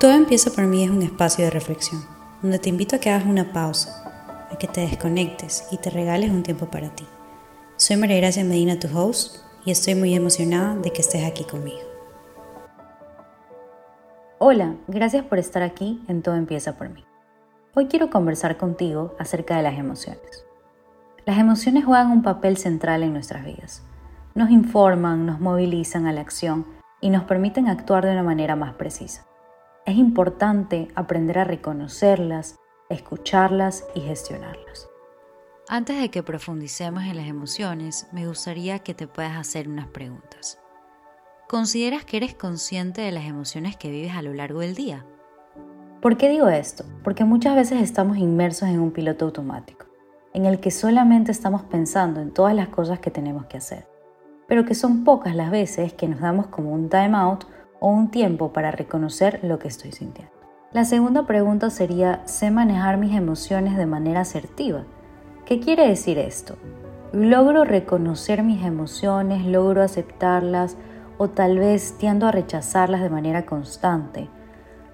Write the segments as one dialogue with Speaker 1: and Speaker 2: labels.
Speaker 1: Todo empieza por mí es un espacio de reflexión, donde te invito a que hagas una pausa, a que te desconectes y te regales un tiempo para ti. Soy María Gracia Medina, tu host, y estoy muy emocionada de que estés aquí conmigo.
Speaker 2: Hola, gracias por estar aquí en Todo empieza por mí. Hoy quiero conversar contigo acerca de las emociones. Las emociones juegan un papel central en nuestras vidas. Nos informan, nos movilizan a la acción y nos permiten actuar de una manera más precisa. Es importante aprender a reconocerlas, escucharlas y gestionarlas. Antes de que profundicemos en las emociones, me gustaría que te puedas hacer unas preguntas. ¿Consideras que eres consciente de las emociones que vives a lo largo del día? ¿Por qué digo esto? Porque muchas veces estamos inmersos en un piloto automático, en el que solamente estamos pensando en todas las cosas que tenemos que hacer, pero que son pocas las veces que nos damos como un time out o un tiempo para reconocer lo que estoy sintiendo. La segunda pregunta sería, ¿sé manejar mis emociones de manera asertiva? ¿Qué quiere decir esto? Logro reconocer mis emociones, logro aceptarlas o tal vez tiendo a rechazarlas de manera constante.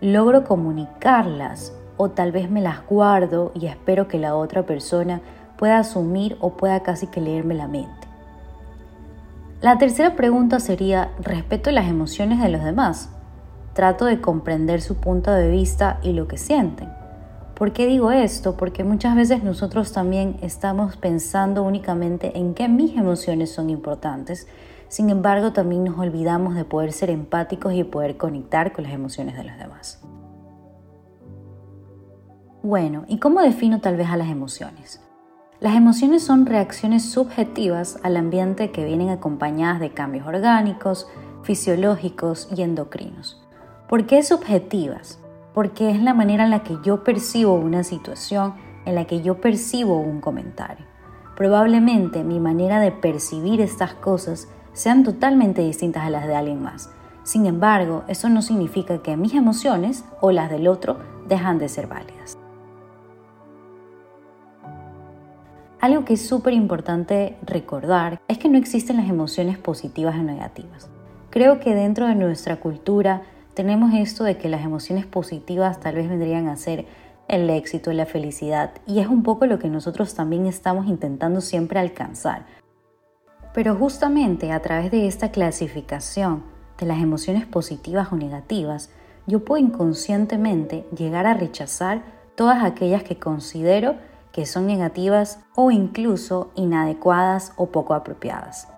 Speaker 2: Logro comunicarlas o tal vez me las guardo y espero que la otra persona pueda asumir o pueda casi que leerme la mente. La tercera pregunta sería, ¿respeto las emociones de los demás? Trato de comprender su punto de vista y lo que sienten. ¿Por qué digo esto? Porque muchas veces nosotros también estamos pensando únicamente en que mis emociones son importantes. Sin embargo, también nos olvidamos de poder ser empáticos y poder conectar con las emociones de los demás. Bueno, ¿y cómo defino tal vez a las emociones? Las emociones son reacciones subjetivas al ambiente que vienen acompañadas de cambios orgánicos, fisiológicos y endocrinos. ¿Por qué subjetivas? porque es la manera en la que yo percibo una situación, en la que yo percibo un comentario. Probablemente mi manera de percibir estas cosas sean totalmente distintas a las de alguien más. Sin embargo, eso no significa que mis emociones o las del otro dejan de ser válidas. Algo que es súper importante recordar es que no existen las emociones positivas o negativas. Creo que dentro de nuestra cultura tenemos esto de que las emociones positivas tal vez vendrían a ser el éxito, la felicidad, y es un poco lo que nosotros también estamos intentando siempre alcanzar. Pero justamente a través de esta clasificación de las emociones positivas o negativas, yo puedo inconscientemente llegar a rechazar todas aquellas que considero que son negativas o incluso inadecuadas o poco apropiadas.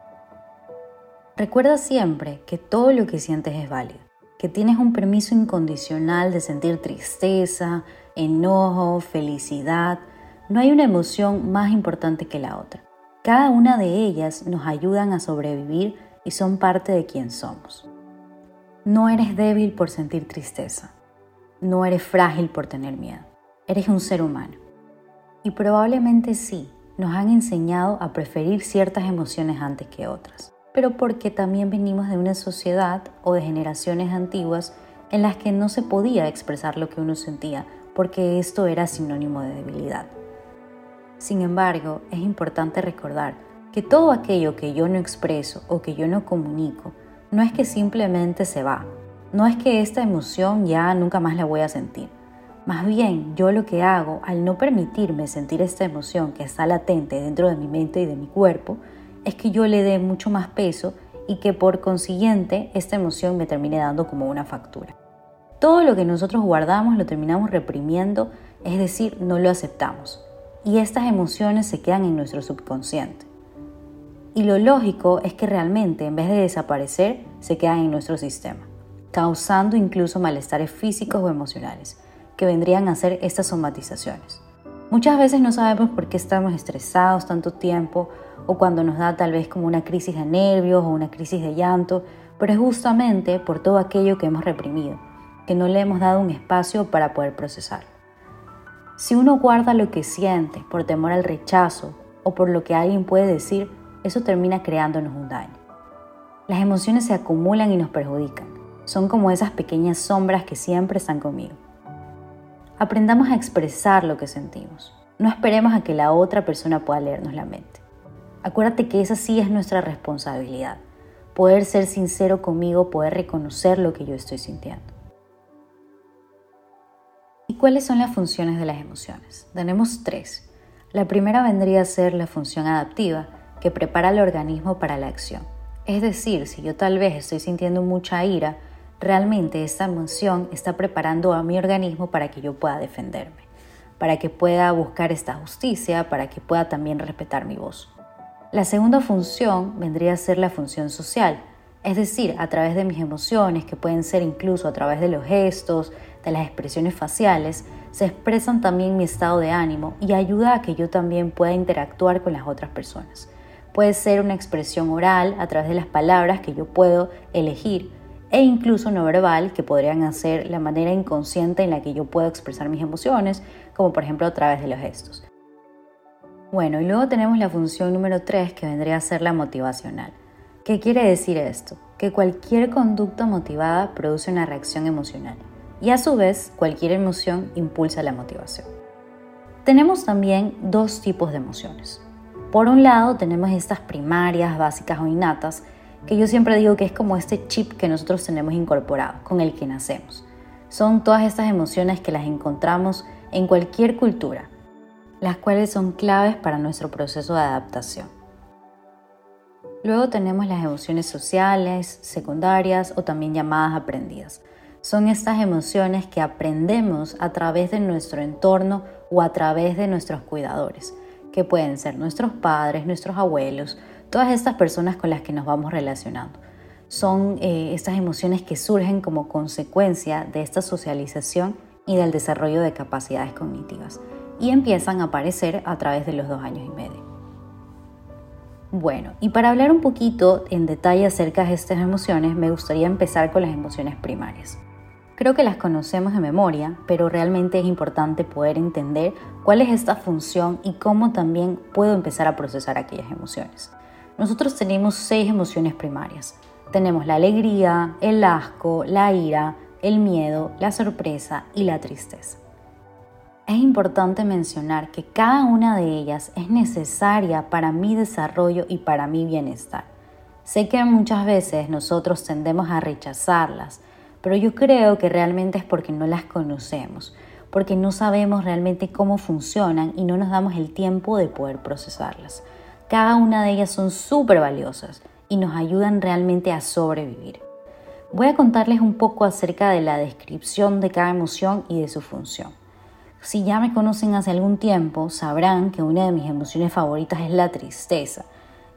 Speaker 2: Recuerda siempre que todo lo que sientes es válido que tienes un permiso incondicional de sentir tristeza, enojo, felicidad. No hay una emoción más importante que la otra. Cada una de ellas nos ayudan a sobrevivir y son parte de quien somos. No eres débil por sentir tristeza. No eres frágil por tener miedo. Eres un ser humano. Y probablemente sí, nos han enseñado a preferir ciertas emociones antes que otras pero porque también venimos de una sociedad o de generaciones antiguas en las que no se podía expresar lo que uno sentía, porque esto era sinónimo de debilidad. Sin embargo, es importante recordar que todo aquello que yo no expreso o que yo no comunico, no es que simplemente se va, no es que esta emoción ya nunca más la voy a sentir. Más bien, yo lo que hago al no permitirme sentir esta emoción que está latente dentro de mi mente y de mi cuerpo, es que yo le dé mucho más peso y que por consiguiente esta emoción me termine dando como una factura. Todo lo que nosotros guardamos lo terminamos reprimiendo, es decir, no lo aceptamos. Y estas emociones se quedan en nuestro subconsciente. Y lo lógico es que realmente en vez de desaparecer, se quedan en nuestro sistema, causando incluso malestares físicos o emocionales, que vendrían a ser estas somatizaciones. Muchas veces no sabemos por qué estamos estresados tanto tiempo o cuando nos da tal vez como una crisis de nervios o una crisis de llanto, pero es justamente por todo aquello que hemos reprimido, que no le hemos dado un espacio para poder procesar. Si uno guarda lo que siente por temor al rechazo o por lo que alguien puede decir, eso termina creándonos un daño. Las emociones se acumulan y nos perjudican. Son como esas pequeñas sombras que siempre están conmigo. Aprendamos a expresar lo que sentimos. No esperemos a que la otra persona pueda leernos la mente. Acuérdate que esa sí es nuestra responsabilidad. Poder ser sincero conmigo, poder reconocer lo que yo estoy sintiendo. ¿Y cuáles son las funciones de las emociones? Tenemos tres. La primera vendría a ser la función adaptiva, que prepara al organismo para la acción. Es decir, si yo tal vez estoy sintiendo mucha ira, realmente esta emoción está preparando a mi organismo para que yo pueda defenderme, para que pueda buscar esta justicia, para que pueda también respetar mi voz. La segunda función vendría a ser la función social, es decir, a través de mis emociones, que pueden ser incluso a través de los gestos, de las expresiones faciales, se expresan también mi estado de ánimo y ayuda a que yo también pueda interactuar con las otras personas. Puede ser una expresión oral a través de las palabras que yo puedo elegir e incluso no verbal que podrían hacer la manera inconsciente en la que yo puedo expresar mis emociones, como por ejemplo a través de los gestos. Bueno, y luego tenemos la función número 3 que vendría a ser la motivacional. ¿Qué quiere decir esto? Que cualquier conducta motivada produce una reacción emocional y a su vez cualquier emoción impulsa la motivación. Tenemos también dos tipos de emociones. Por un lado tenemos estas primarias, básicas o innatas, que yo siempre digo que es como este chip que nosotros tenemos incorporado, con el que nacemos. Son todas estas emociones que las encontramos en cualquier cultura, las cuales son claves para nuestro proceso de adaptación. Luego tenemos las emociones sociales, secundarias o también llamadas aprendidas. Son estas emociones que aprendemos a través de nuestro entorno o a través de nuestros cuidadores que pueden ser nuestros padres, nuestros abuelos, todas estas personas con las que nos vamos relacionando. Son eh, estas emociones que surgen como consecuencia de esta socialización y del desarrollo de capacidades cognitivas y empiezan a aparecer a través de los dos años y medio. Bueno, y para hablar un poquito en detalle acerca de estas emociones, me gustaría empezar con las emociones primarias. Creo que las conocemos de memoria, pero realmente es importante poder entender cuál es esta función y cómo también puedo empezar a procesar aquellas emociones. Nosotros tenemos seis emociones primarias. Tenemos la alegría, el asco, la ira, el miedo, la sorpresa y la tristeza. Es importante mencionar que cada una de ellas es necesaria para mi desarrollo y para mi bienestar. Sé que muchas veces nosotros tendemos a rechazarlas, pero yo creo que realmente es porque no las conocemos, porque no sabemos realmente cómo funcionan y no nos damos el tiempo de poder procesarlas. Cada una de ellas son súper valiosas y nos ayudan realmente a sobrevivir. Voy a contarles un poco acerca de la descripción de cada emoción y de su función. Si ya me conocen hace algún tiempo, sabrán que una de mis emociones favoritas es la tristeza.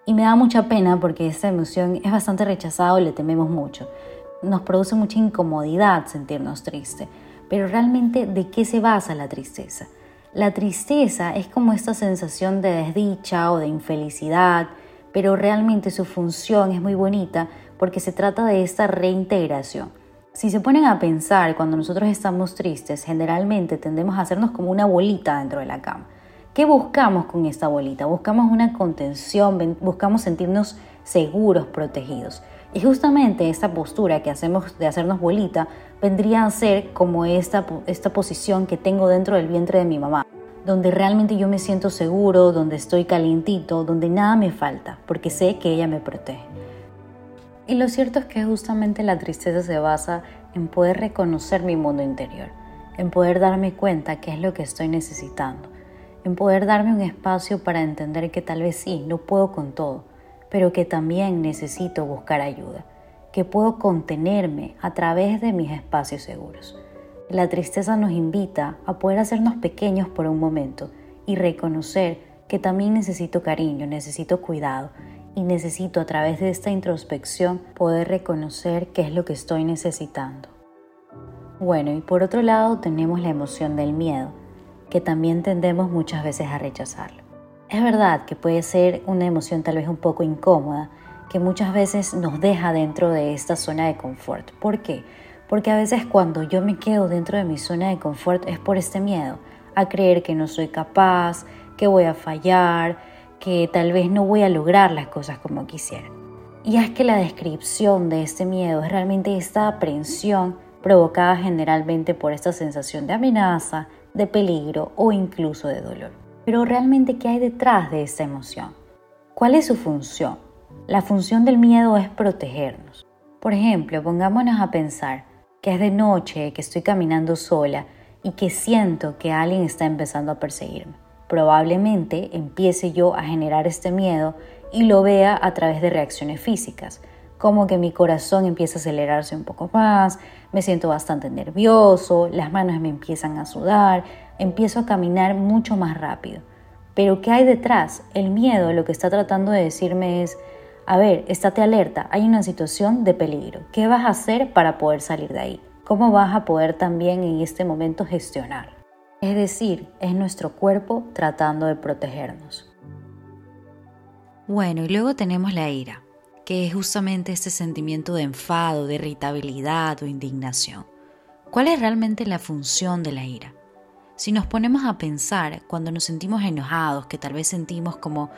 Speaker 2: Y me da mucha pena porque esta emoción es bastante rechazada y le tememos mucho nos produce mucha incomodidad sentirnos tristes. Pero realmente, ¿de qué se basa la tristeza? La tristeza es como esta sensación de desdicha o de infelicidad, pero realmente su función es muy bonita porque se trata de esta reintegración. Si se ponen a pensar, cuando nosotros estamos tristes, generalmente tendemos a hacernos como una bolita dentro de la cama. ¿Qué buscamos con esta bolita? Buscamos una contención, buscamos sentirnos seguros, protegidos. Y justamente esta postura que hacemos de hacernos bolita vendría a ser como esta, esta posición que tengo dentro del vientre de mi mamá, donde realmente yo me siento seguro, donde estoy calientito, donde nada me falta, porque sé que ella me protege. Y lo cierto es que justamente la tristeza se basa en poder reconocer mi mundo interior, en poder darme cuenta qué es lo que estoy necesitando, en poder darme un espacio para entender que tal vez sí, no puedo con todo, pero que también necesito buscar ayuda, que puedo contenerme a través de mis espacios seguros. La tristeza nos invita a poder hacernos pequeños por un momento y reconocer que también necesito cariño, necesito cuidado y necesito a través de esta introspección poder reconocer qué es lo que estoy necesitando. Bueno, y por otro lado tenemos la emoción del miedo, que también tendemos muchas veces a rechazarlo. Es verdad que puede ser una emoción tal vez un poco incómoda, que muchas veces nos deja dentro de esta zona de confort. ¿Por qué? Porque a veces cuando yo me quedo dentro de mi zona de confort es por este miedo a creer que no soy capaz, que voy a fallar, que tal vez no voy a lograr las cosas como quisiera. Y es que la descripción de este miedo es realmente esta aprensión provocada generalmente por esta sensación de amenaza, de peligro o incluso de dolor. Pero realmente, ¿qué hay detrás de esa emoción? ¿Cuál es su función? La función del miedo es protegernos. Por ejemplo, pongámonos a pensar que es de noche, que estoy caminando sola y que siento que alguien está empezando a perseguirme. Probablemente empiece yo a generar este miedo y lo vea a través de reacciones físicas, como que mi corazón empieza a acelerarse un poco más, me siento bastante nervioso, las manos me empiezan a sudar, empiezo a caminar mucho más rápido. Pero ¿qué hay detrás? El miedo lo que está tratando de decirme es, a ver, estate alerta, hay una situación de peligro. ¿Qué vas a hacer para poder salir de ahí? ¿Cómo vas a poder también en este momento gestionar? Es decir, es nuestro cuerpo tratando de protegernos.
Speaker 1: Bueno, y luego tenemos la ira, que es justamente este sentimiento de enfado, de irritabilidad o indignación. ¿Cuál es realmente la función de la ira? Si nos ponemos a pensar, cuando nos sentimos enojados, que tal vez sentimos como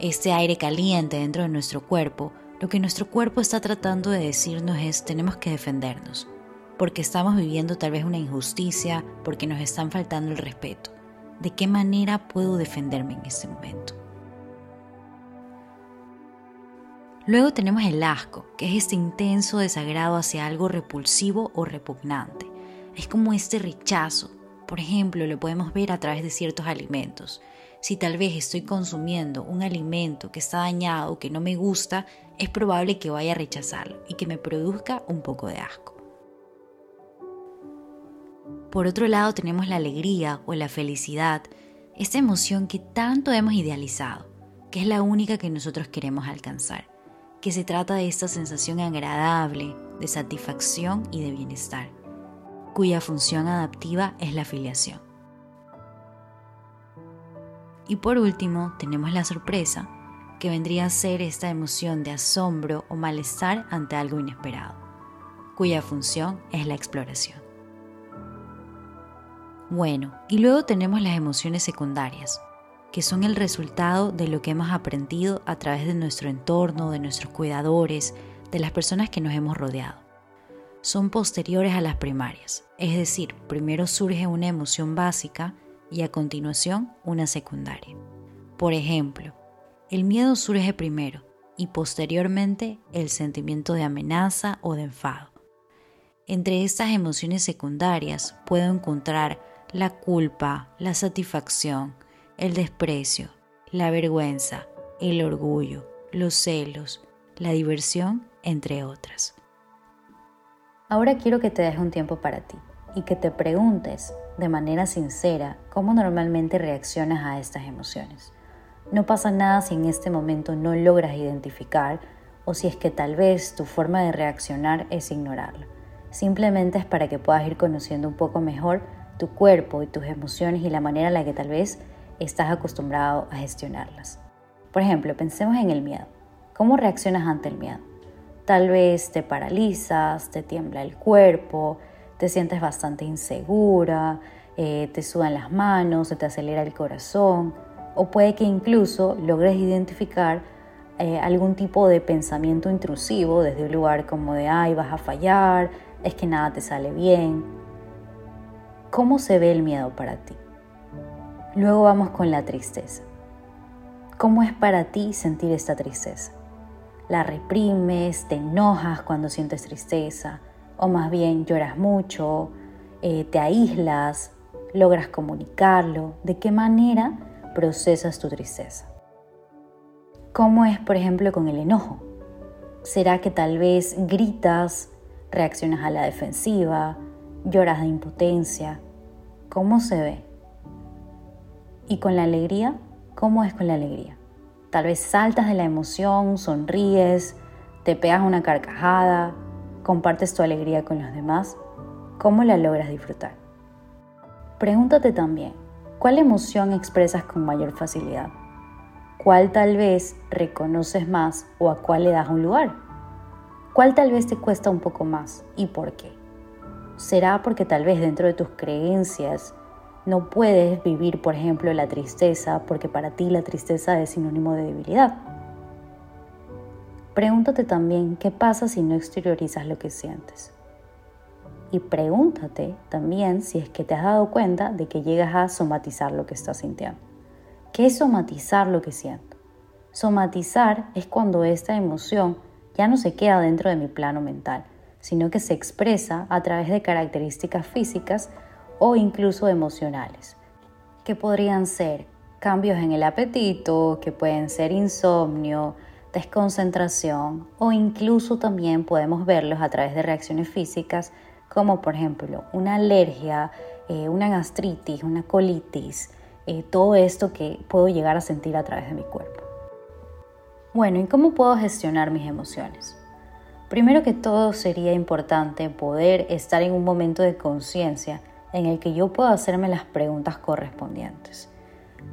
Speaker 1: este aire caliente dentro de nuestro cuerpo, lo que nuestro cuerpo está tratando de decirnos es tenemos que defendernos, porque estamos viviendo tal vez una injusticia, porque nos están faltando el respeto. ¿De qué manera puedo defenderme en este momento? Luego tenemos el asco, que es este intenso desagrado hacia algo repulsivo o repugnante. Es como este rechazo. Por ejemplo, lo podemos ver a través de ciertos alimentos. Si tal vez estoy consumiendo un alimento que está dañado o que no me gusta, es probable que vaya a rechazarlo y que me produzca un poco de asco. Por otro lado tenemos la alegría o la felicidad, esta emoción que tanto hemos idealizado, que es la única que nosotros queremos alcanzar, que se trata de esta sensación agradable, de satisfacción y de bienestar, cuya función adaptiva es la afiliación. Y por último, tenemos la sorpresa, que vendría a ser esta emoción de asombro o malestar ante algo inesperado, cuya función es la exploración. Bueno, y luego tenemos las emociones secundarias, que son el resultado de lo que hemos aprendido a través de nuestro entorno, de nuestros cuidadores, de las personas que nos hemos rodeado. Son posteriores a las primarias, es decir, primero surge una emoción básica y a continuación una secundaria. Por ejemplo, el miedo surge primero y posteriormente el sentimiento de amenaza o de enfado. Entre estas emociones secundarias puedo encontrar la culpa, la satisfacción, el desprecio, la vergüenza, el orgullo, los celos, la diversión, entre otras.
Speaker 2: Ahora quiero que te deje un tiempo para ti y que te preguntes de manera sincera cómo normalmente reaccionas a estas emociones. No pasa nada si en este momento no logras identificar o si es que tal vez tu forma de reaccionar es ignorarlo. Simplemente es para que puedas ir conociendo un poco mejor tu cuerpo y tus emociones y la manera en la que tal vez estás acostumbrado a gestionarlas. Por ejemplo, pensemos en el miedo. ¿Cómo reaccionas ante el miedo? Tal vez te paralizas, te tiembla el cuerpo, te sientes bastante insegura, eh, te sudan las manos, se te acelera el corazón, o puede que incluso logres identificar eh, algún tipo de pensamiento intrusivo desde un lugar como de, ay, vas a fallar, es que nada te sale bien. ¿Cómo se ve el miedo para ti? Luego vamos con la tristeza. ¿Cómo es para ti sentir esta tristeza? ¿La reprimes? ¿Te enojas cuando sientes tristeza? O más bien lloras mucho, eh, te aíslas, logras comunicarlo, de qué manera procesas tu tristeza. ¿Cómo es, por ejemplo, con el enojo? ¿Será que tal vez gritas, reaccionas a la defensiva, lloras de impotencia? ¿Cómo se ve? ¿Y con la alegría? ¿Cómo es con la alegría? Tal vez saltas de la emoción, sonríes, te pegas una carcajada, compartes tu alegría con los demás, ¿cómo la logras disfrutar? Pregúntate también, ¿cuál emoción expresas con mayor facilidad? ¿Cuál tal vez reconoces más o a cuál le das un lugar? ¿Cuál tal vez te cuesta un poco más y por qué? ¿Será porque tal vez dentro de tus creencias no puedes vivir, por ejemplo, la tristeza porque para ti la tristeza es sinónimo de debilidad? Pregúntate también qué pasa si no exteriorizas lo que sientes. Y pregúntate también si es que te has dado cuenta de que llegas a somatizar lo que estás sintiendo. ¿Qué es somatizar lo que siento? Somatizar es cuando esta emoción ya no se queda dentro de mi plano mental, sino que se expresa a través de características físicas o incluso emocionales, que podrían ser cambios en el apetito, que pueden ser insomnio, desconcentración o incluso también podemos verlos a través de reacciones físicas como por ejemplo una alergia, eh, una gastritis, una colitis, eh, todo esto que puedo llegar a sentir a través de mi cuerpo. Bueno, ¿y cómo puedo gestionar mis emociones? Primero que todo sería importante poder estar en un momento de conciencia en el que yo pueda hacerme las preguntas correspondientes.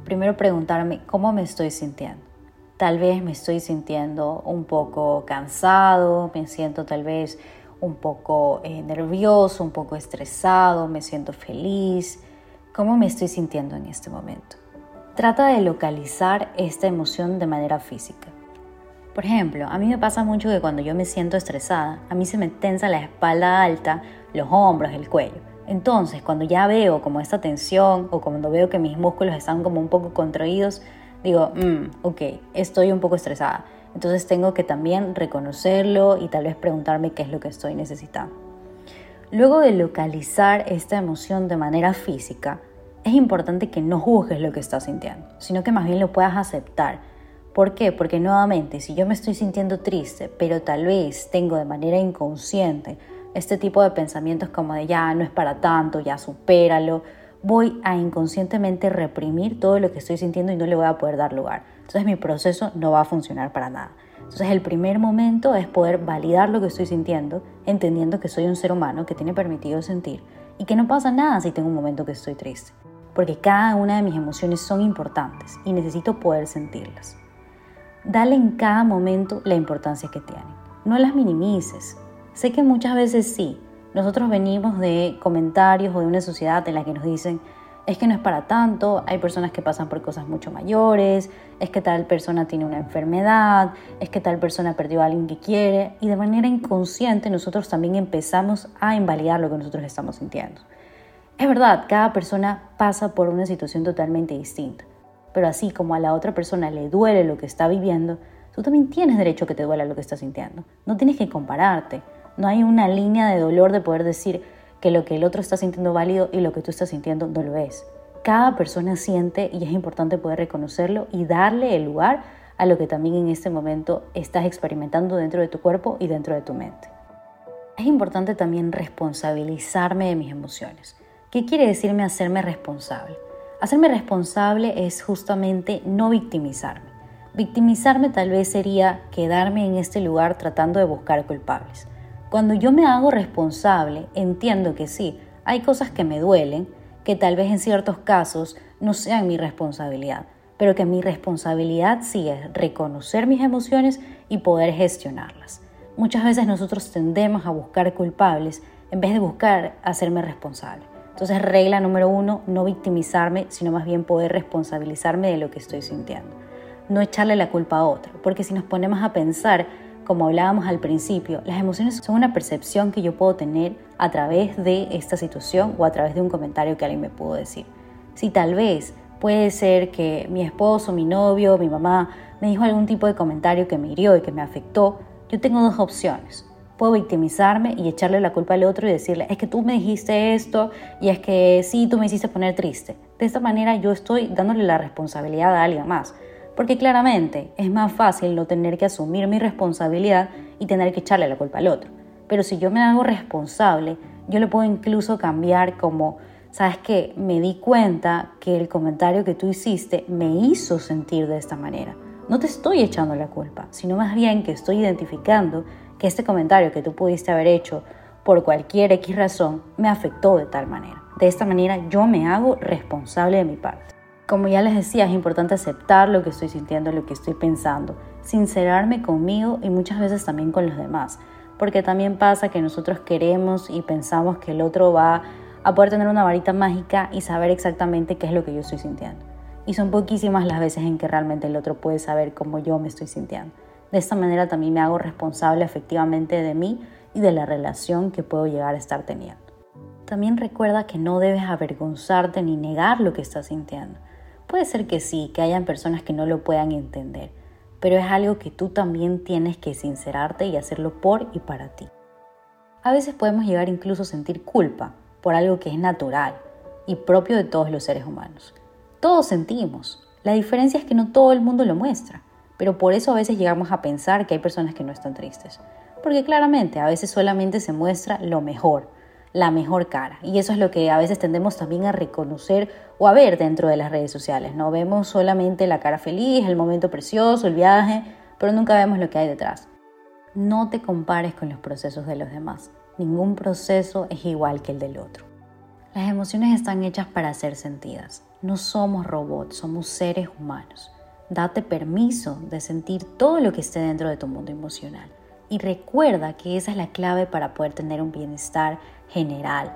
Speaker 2: Primero preguntarme cómo me estoy sintiendo. Tal vez me estoy sintiendo un poco cansado, me siento tal vez un poco eh, nervioso, un poco estresado, me siento feliz. ¿Cómo me estoy sintiendo en este momento? Trata de localizar esta emoción de manera física. Por ejemplo, a mí me pasa mucho que cuando yo me siento estresada, a mí se me tensa la espalda alta, los hombros, el cuello. Entonces, cuando ya veo como esta tensión o cuando veo que mis músculos están como un poco contraídos, digo, mm, ok, estoy un poco estresada. Entonces tengo que también reconocerlo y tal vez preguntarme qué es lo que estoy necesitando. Luego de localizar esta emoción de manera física, es importante que no juzgues lo que estás sintiendo, sino que más bien lo puedas aceptar. ¿Por qué? Porque nuevamente, si yo me estoy sintiendo triste, pero tal vez tengo de manera inconsciente este tipo de pensamientos como de ya no es para tanto, ya supéralo, voy a inconscientemente reprimir todo lo que estoy sintiendo y no le voy a poder dar lugar. Entonces mi proceso no va a funcionar para nada. Entonces el primer momento es poder validar lo que estoy sintiendo, entendiendo que soy un ser humano que tiene permitido sentir y que no pasa nada si tengo un momento que estoy triste, porque cada una de mis emociones son importantes y necesito poder sentirlas. Dale en cada momento la importancia que tienen. No las minimices. Sé que muchas veces sí, nosotros venimos de comentarios o de una sociedad en la que nos dicen, es que no es para tanto, hay personas que pasan por cosas mucho mayores, es que tal persona tiene una enfermedad, es que tal persona perdió a alguien que quiere y de manera inconsciente nosotros también empezamos a invalidar lo que nosotros estamos sintiendo. Es verdad, cada persona pasa por una situación totalmente distinta, pero así como a la otra persona le duele lo que está viviendo, tú también tienes derecho a que te duela lo que estás sintiendo. No tienes que compararte. No hay una línea de dolor de poder decir que lo que el otro está sintiendo válido y lo que tú estás sintiendo no lo es. Cada persona siente y es importante poder reconocerlo y darle el lugar a lo que también en este momento estás experimentando dentro de tu cuerpo y dentro de tu mente. Es importante también responsabilizarme de mis emociones. ¿Qué quiere decirme hacerme responsable? Hacerme responsable es justamente no victimizarme. Victimizarme tal vez sería quedarme en este lugar tratando de buscar culpables. Cuando yo me hago responsable, entiendo que sí, hay cosas que me duelen, que tal vez en ciertos casos no sean mi responsabilidad, pero que mi responsabilidad sí es reconocer mis emociones y poder gestionarlas. Muchas veces nosotros tendemos a buscar culpables en vez de buscar hacerme responsable. Entonces, regla número uno, no victimizarme, sino más bien poder responsabilizarme de lo que estoy sintiendo. No echarle la culpa a otro, porque si nos ponemos a pensar, como hablábamos al principio, las emociones son una percepción que yo puedo tener a través de esta situación o a través de un comentario que alguien me pudo decir. Si tal vez puede ser que mi esposo, mi novio, mi mamá me dijo algún tipo de comentario que me hirió y que me afectó, yo tengo dos opciones. Puedo victimizarme y echarle la culpa al otro y decirle, es que tú me dijiste esto y es que sí, tú me hiciste poner triste. De esta manera yo estoy dándole la responsabilidad a alguien más. Porque claramente es más fácil no tener que asumir mi responsabilidad y tener que echarle la culpa al otro. Pero si yo me hago responsable, yo le puedo incluso cambiar como, sabes que me di cuenta que el comentario que tú hiciste me hizo sentir de esta manera. No te estoy echando la culpa, sino más bien que estoy identificando que este comentario que tú pudiste haber hecho por cualquier X razón me afectó de tal manera. De esta manera yo me hago responsable de mi parte. Como ya les decía, es importante aceptar lo que estoy sintiendo, lo que estoy pensando, sincerarme conmigo y muchas veces también con los demás, porque también pasa que nosotros queremos y pensamos que el otro va a poder tener una varita mágica y saber exactamente qué es lo que yo estoy sintiendo. Y son poquísimas las veces en que realmente el otro puede saber cómo yo me estoy sintiendo. De esta manera también me hago responsable efectivamente de mí y de la relación que puedo llegar a estar teniendo. También recuerda que no debes avergonzarte ni negar lo que estás sintiendo. Puede ser que sí, que hayan personas que no lo puedan entender, pero es algo que tú también tienes que sincerarte y hacerlo por y para ti. A veces podemos llegar incluso a sentir culpa por algo que es natural, y propio de todos los seres humanos. Todos sentimos. La diferencia es que no todo el mundo lo muestra, pero por eso a veces llegamos a pensar que hay personas que no están tristes. Porque claramente a veces solamente se muestra lo mejor, la mejor cara. Y eso es lo que a veces tendemos también a reconocer o a ver dentro de las redes sociales. No vemos solamente la cara feliz, el momento precioso, el viaje, pero nunca vemos lo que hay detrás. No te compares con los procesos de los demás. Ningún proceso es igual que el del otro. Las emociones están hechas para ser sentidas. No somos robots, somos seres humanos. Date permiso de sentir todo lo que esté dentro de tu mundo emocional. Y recuerda que esa es la clave para poder tener un bienestar general,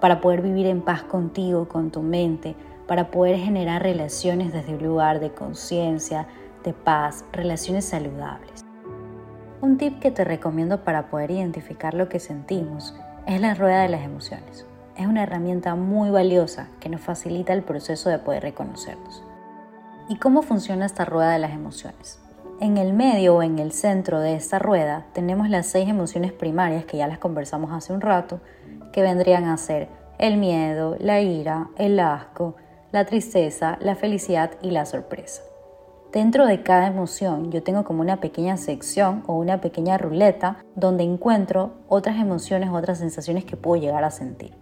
Speaker 2: para poder vivir en paz contigo, con tu mente, para poder generar relaciones desde un lugar de conciencia, de paz, relaciones saludables. Un tip que te recomiendo para poder identificar lo que sentimos es la rueda de las emociones. Es una herramienta muy valiosa que nos facilita el proceso de poder reconocernos. ¿Y cómo funciona esta rueda de las emociones? En el medio o en el centro de esta rueda tenemos las seis emociones primarias que ya las conversamos hace un rato, que vendrían a ser el miedo, la ira, el asco, la tristeza, la felicidad y la sorpresa. Dentro de cada emoción yo tengo como una pequeña sección o una pequeña ruleta donde encuentro otras emociones, otras sensaciones que puedo llegar a sentir.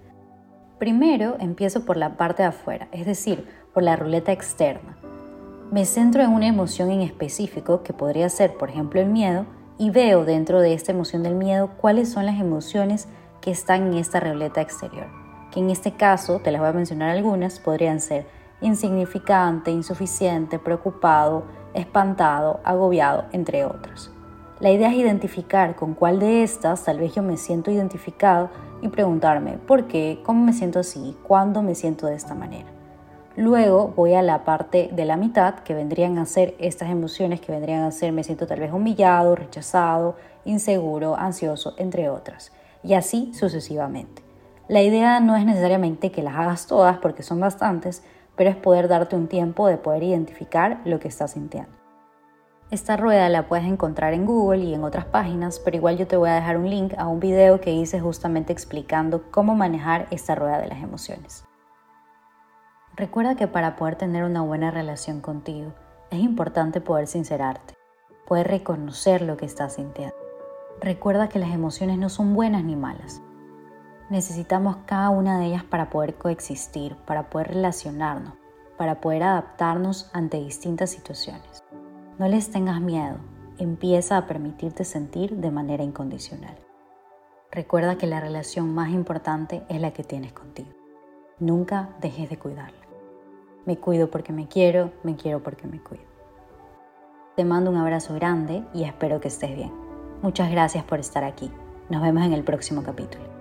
Speaker 2: Primero empiezo por la parte de afuera, es decir, por la ruleta externa. Me centro en una emoción en específico, que podría ser, por ejemplo, el miedo, y veo dentro de esta emoción del miedo cuáles son las emociones que están en esta ruleta exterior. Que en este caso, te las voy a mencionar algunas, podrían ser insignificante, insuficiente, preocupado, espantado, agobiado, entre otras. La idea es identificar con cuál de estas tal vez yo me siento identificado y preguntarme por qué, cómo me siento así, cuándo me siento de esta manera. Luego voy a la parte de la mitad que vendrían a ser estas emociones que vendrían a ser me siento tal vez humillado, rechazado, inseguro, ansioso, entre otras. Y así sucesivamente. La idea no es necesariamente que las hagas todas porque son bastantes, pero es poder darte un tiempo de poder identificar lo que estás sintiendo. Esta rueda la puedes encontrar en Google y en otras páginas, pero igual yo te voy a dejar un link a un video que hice justamente explicando cómo manejar esta rueda de las emociones. Recuerda que para poder tener una buena relación contigo es importante poder sincerarte, poder reconocer lo que estás sintiendo. Recuerda que las emociones no son buenas ni malas. Necesitamos cada una de ellas para poder coexistir, para poder relacionarnos, para poder adaptarnos ante distintas situaciones. No les tengas miedo, empieza a permitirte sentir de manera incondicional. Recuerda que la relación más importante es la que tienes contigo. Nunca dejes de cuidarla. Me cuido porque me quiero, me quiero porque me cuido. Te mando un abrazo grande y espero que estés bien. Muchas gracias por estar aquí. Nos vemos en el próximo capítulo.